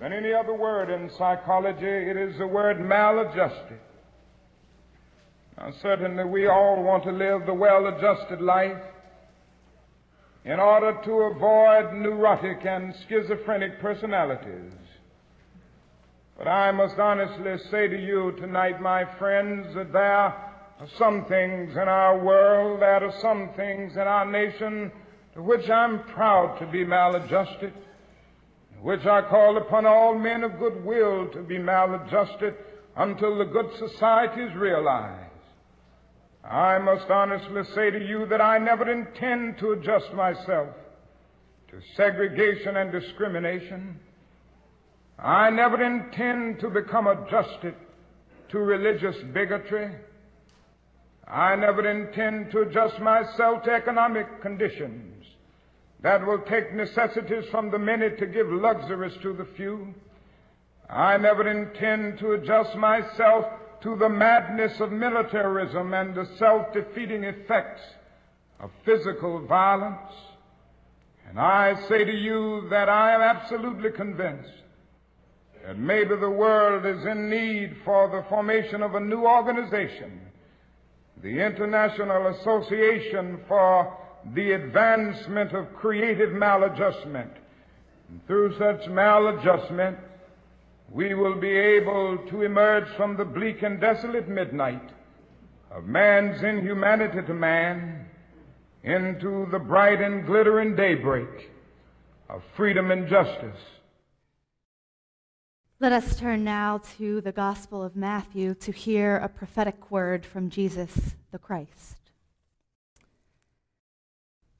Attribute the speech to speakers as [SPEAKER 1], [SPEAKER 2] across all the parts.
[SPEAKER 1] than any other word in psychology. It is the word maladjusted. Now, certainly we all want to live the well-adjusted life in order to avoid neurotic and schizophrenic personalities. But I must honestly say to you tonight, my friends, that there are some things in our world, there are some things in our nation to which I'm proud to be maladjusted, which I call upon all men of good will to be maladjusted until the good society is realized. I must honestly say to you that I never intend to adjust myself to segregation and discrimination. I never intend to become adjusted to religious bigotry. I never intend to adjust myself to economic conditions that will take necessities from the many to give luxuries to the few. I never intend to adjust myself to the madness of militarism and the self-defeating effects of physical violence. And I say to you that I am absolutely convinced that maybe the world is in need for the formation of a new organization, the International Association for the Advancement of Creative Maladjustment. And through such maladjustment, we will be able to emerge from the bleak and desolate midnight of man's inhumanity to man into the bright and glittering daybreak of freedom and justice.
[SPEAKER 2] Let us turn now to the Gospel of Matthew to hear a prophetic word from Jesus the Christ.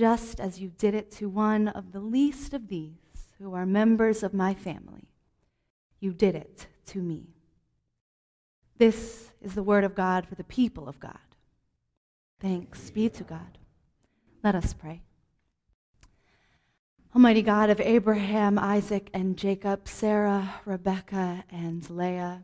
[SPEAKER 2] just as you did it to one of the least of these who are members of my family, you did it to me. This is the word of God for the people of God. Thanks be to God. Let us pray. Almighty God of Abraham, Isaac, and Jacob, Sarah, Rebecca, and Leah,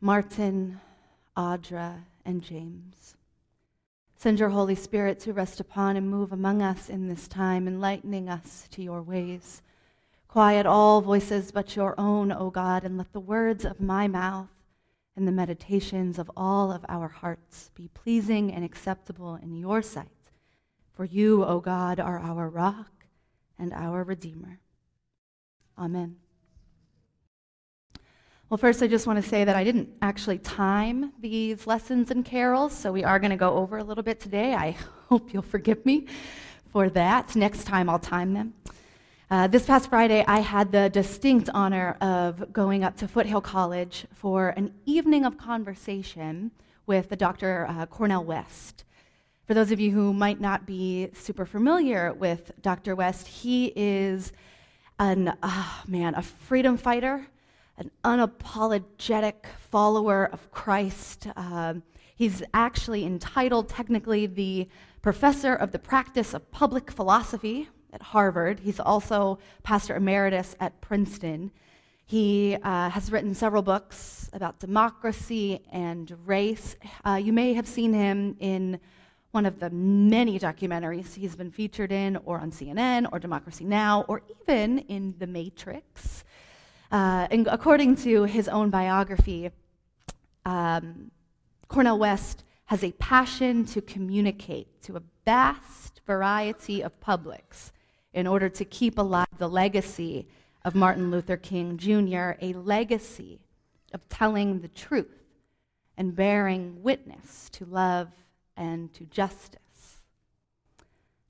[SPEAKER 2] Martin, Audra, and James. Send your Holy Spirit to rest upon and move among us in this time, enlightening us to your ways. Quiet all voices but your own, O God, and let the words of my mouth and the meditations of all of our hearts be pleasing and acceptable in your sight. For you, O God, are our rock and our Redeemer. Amen. Well, first, I just want to say that I didn't actually time these lessons and carols, so we are going to go over a little bit today. I hope you'll forgive me for that. Next time, I'll time them. Uh, this past Friday, I had the distinct honor of going up to Foothill College for an evening of conversation with the Dr. Uh, Cornel West. For those of you who might not be super familiar with Dr. West, he is an, oh man, a freedom fighter, an unapologetic follower of Christ. Um, he's actually entitled, technically, the professor of the practice of public philosophy at Harvard. He's also pastor emeritus at Princeton. He uh, has written several books about democracy and race. Uh, you may have seen him in one of the many documentaries he's been featured in, or on CNN, or Democracy Now!, or even in The Matrix. Uh, and according to his own biography, um, Cornel West has a passion to communicate to a vast variety of publics in order to keep alive the legacy of Martin Luther King Jr., a legacy of telling the truth and bearing witness to love and to justice.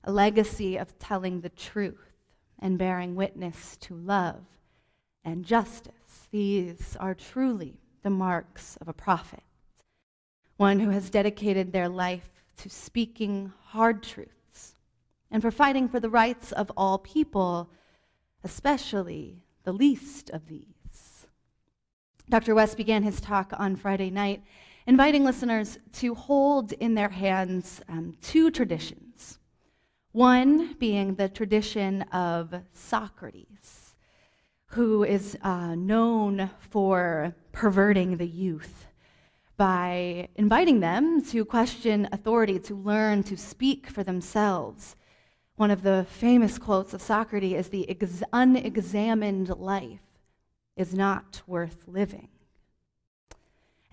[SPEAKER 2] A legacy of telling the truth and bearing witness to love and justice. These are truly the marks of a prophet, one who has dedicated their life to speaking hard truths and for fighting for the rights of all people, especially the least of these. Dr. West began his talk on Friday night inviting listeners to hold in their hands um, two traditions. One being the tradition of Socrates, who is uh, known for perverting the youth by inviting them to question authority, to learn to speak for themselves. One of the famous quotes of Socrates is the ex- unexamined life is not worth living.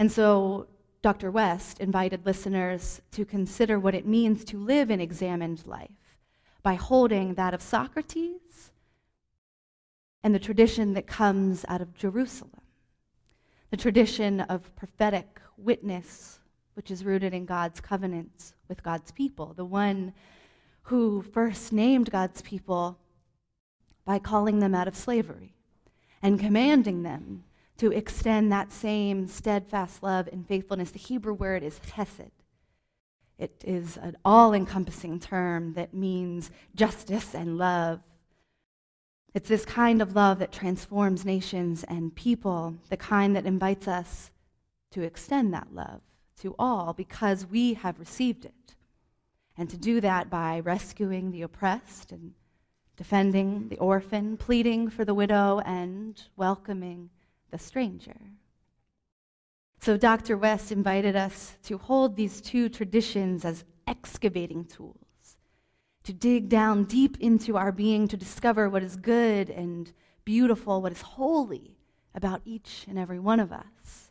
[SPEAKER 2] And so Dr. West invited listeners to consider what it means to live an examined life by holding that of Socrates and the tradition that comes out of Jerusalem, the tradition of prophetic witness, which is rooted in God's covenants with God's people, the one who first named God's people by calling them out of slavery and commanding them to extend that same steadfast love and faithfulness. The Hebrew word is chesed. It is an all encompassing term that means justice and love. It's this kind of love that transforms nations and people, the kind that invites us to extend that love to all because we have received it. And to do that by rescuing the oppressed and defending the orphan, pleading for the widow, and welcoming the stranger. So, Dr. West invited us to hold these two traditions as excavating tools, to dig down deep into our being to discover what is good and beautiful, what is holy about each and every one of us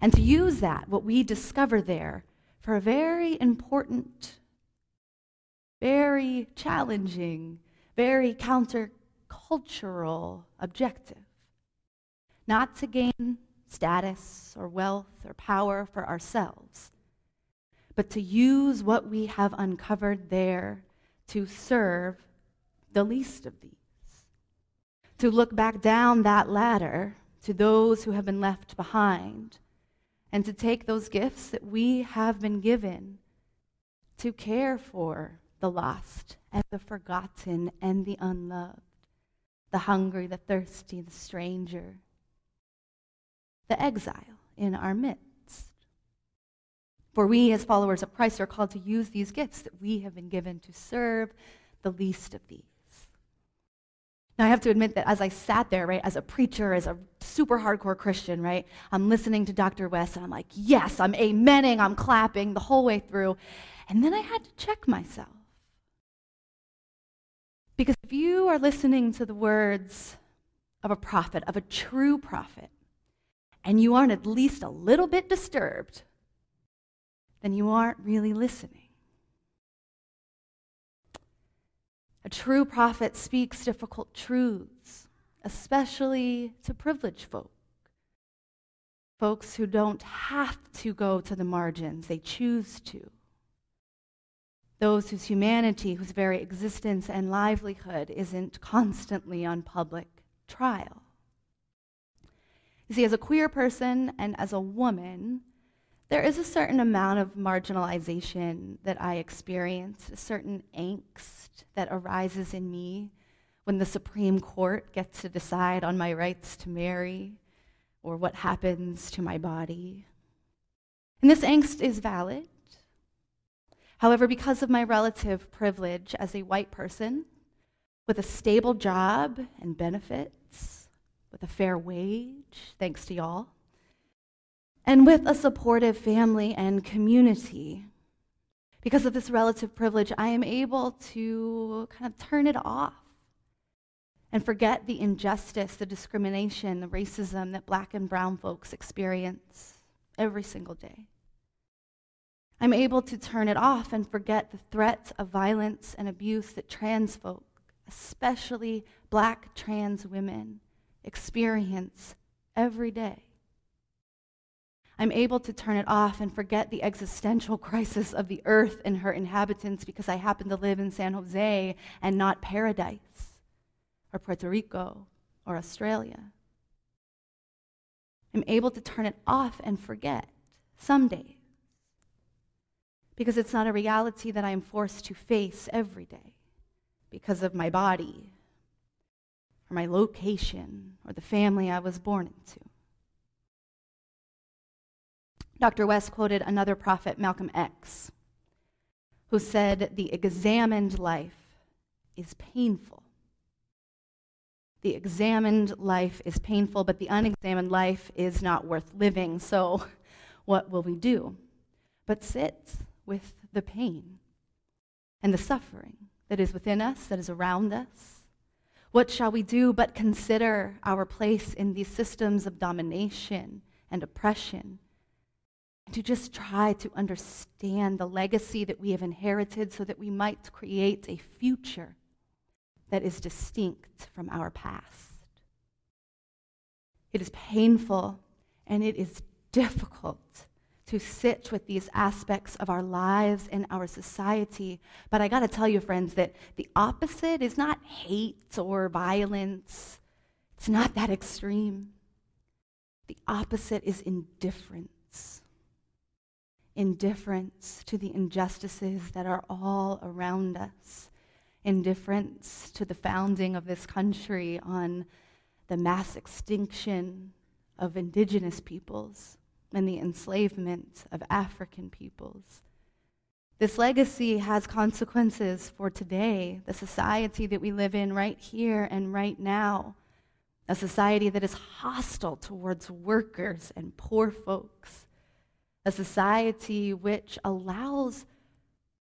[SPEAKER 2] and to use that, what we discover there, for a very important, very challenging, very countercultural objective. Not to gain status or wealth or power for ourselves, but to use what we have uncovered there to serve the least of these. To look back down that ladder to those who have been left behind and to take those gifts that we have been given to care for the lost and the forgotten and the unloved, the hungry, the thirsty, the stranger, the exile in our midst. For we, as followers of Christ, are called to use these gifts that we have been given to serve the least of these. Now, I have to admit that as I sat there, right, as a preacher, as a super hardcore Christian, right, I'm listening to Dr. West and I'm like, yes, I'm amening, I'm clapping the whole way through. And then I had to check myself. Because if you are listening to the words of a prophet, of a true prophet, and you aren't at least a little bit disturbed, then you aren't really listening. A true prophet speaks difficult truths, especially to privileged folk. Folks who don't have to go to the margins, they choose to. Those whose humanity, whose very existence and livelihood isn't constantly on public trial. You see, as a queer person and as a woman, there is a certain amount of marginalization that I experience, a certain angst that arises in me when the Supreme Court gets to decide on my rights to marry or what happens to my body. And this angst is valid. However, because of my relative privilege as a white person with a stable job and benefits, with a fair wage, thanks to y'all, and with a supportive family and community. Because of this relative privilege, I am able to kind of turn it off and forget the injustice, the discrimination, the racism that black and brown folks experience every single day. I'm able to turn it off and forget the threats of violence and abuse that trans folk especially black trans women, experience every day. I'm able to turn it off and forget the existential crisis of the earth and her inhabitants because I happen to live in San Jose and not paradise or Puerto Rico or Australia. I'm able to turn it off and forget some days because it's not a reality that I am forced to face every day because of my body or my location or the family I was born into. Dr. West quoted another prophet, Malcolm X, who said, The examined life is painful. The examined life is painful, but the unexamined life is not worth living. So, what will we do? But sit with the pain and the suffering that is within us, that is around us. What shall we do but consider our place in these systems of domination and oppression? And to just try to understand the legacy that we have inherited so that we might create a future that is distinct from our past. It is painful and it is difficult to sit with these aspects of our lives and our society. But I got to tell you, friends, that the opposite is not hate or violence, it's not that extreme. The opposite is indifference. Indifference to the injustices that are all around us. Indifference to the founding of this country on the mass extinction of indigenous peoples and the enslavement of African peoples. This legacy has consequences for today, the society that we live in right here and right now, a society that is hostile towards workers and poor folks, a society which allows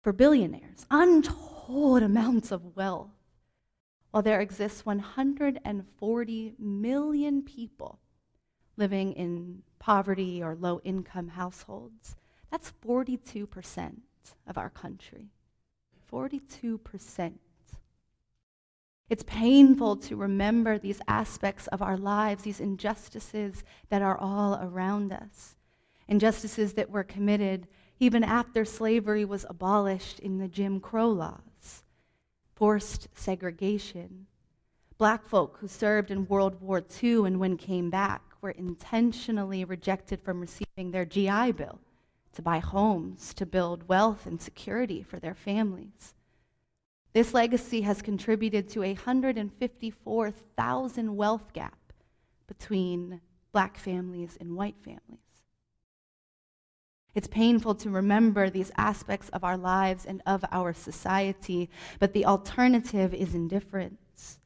[SPEAKER 2] for billionaires untold amounts of wealth, while there exists 140 million people living in poverty or low income households. That's 42% of our country. 42%. It's painful to remember these aspects of our lives, these injustices that are all around us. Injustices that were committed even after slavery was abolished in the Jim Crow laws, forced segregation. Black folk who served in World War II and when came back were intentionally rejected from receiving their GI Bill to buy homes, to build wealth and security for their families. This legacy has contributed to a 154,000 wealth gap between black families and white families. It's painful to remember these aspects of our lives and of our society, but the alternative is indifference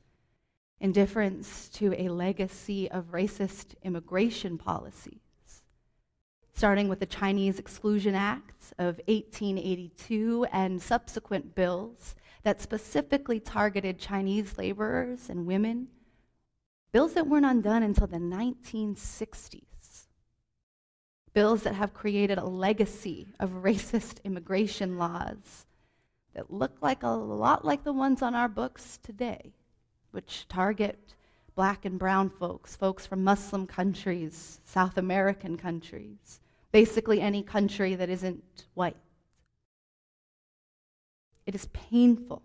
[SPEAKER 2] indifference to a legacy of racist immigration policies, starting with the Chinese Exclusion Act of 1882 and subsequent bills that specifically targeted Chinese laborers and women, bills that weren't undone until the 1960s. Bills that have created a legacy of racist immigration laws that look like a lot like the ones on our books today which target black and brown folks, folks from Muslim countries, South American countries, basically any country that isn't white. It is painful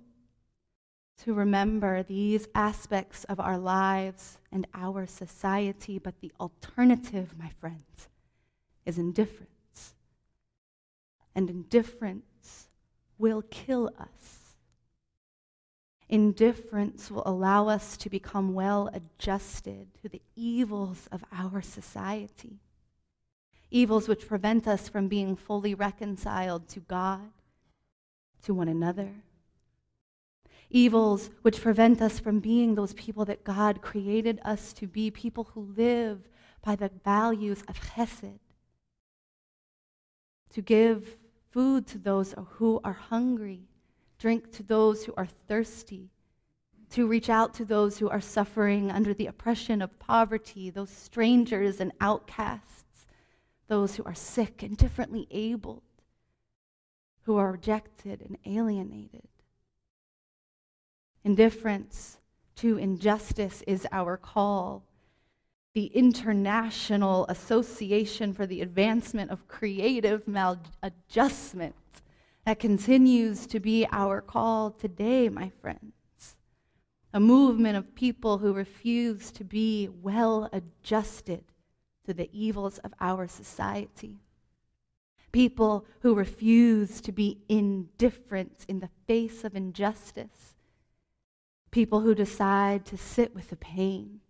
[SPEAKER 2] to remember these aspects of our lives and our society, but the alternative, my friends, is indifference. And indifference will kill us. Indifference will allow us to become well adjusted to the evils of our society, evils which prevent us from being fully reconciled to God, to one another, evils which prevent us from being those people that God created us to be, people who live by the values of chesed, to give food to those who are hungry drink to those who are thirsty, to reach out to those who are suffering under the oppression of poverty, those strangers and outcasts, those who are sick and differently abled, who are rejected and alienated. Indifference to injustice is our call. The International Association for the Advancement of Creative Maladjustment. That continues to be our call today, my friends. A movement of people who refuse to be well adjusted to the evils of our society. People who refuse to be indifferent in the face of injustice. People who decide to sit with the pain,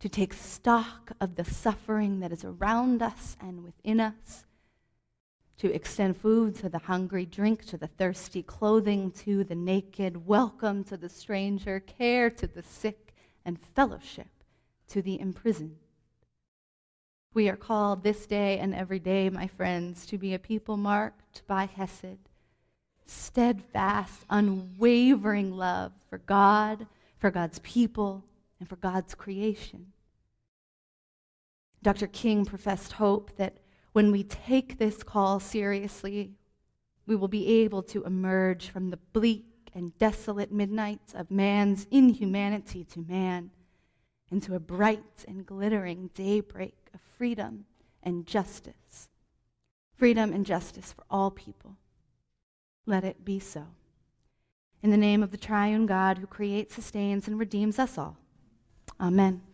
[SPEAKER 2] to take stock of the suffering that is around us and within us, to extend food to the hungry, drink to the thirsty, clothing to the naked, welcome to the stranger, care to the sick, and fellowship to the imprisoned. We are called this day and every day, my friends, to be a people marked by Hesed, steadfast, unwavering love for God, for God's people, and for God's creation. Dr. King professed hope that when we take this call seriously, we will be able to emerge from the bleak and desolate midnights of man's inhumanity to man into a bright and glittering daybreak of freedom and justice. Freedom and justice for all people. Let it be so. In the name of the triune God who creates, sustains, and redeems us all. Amen.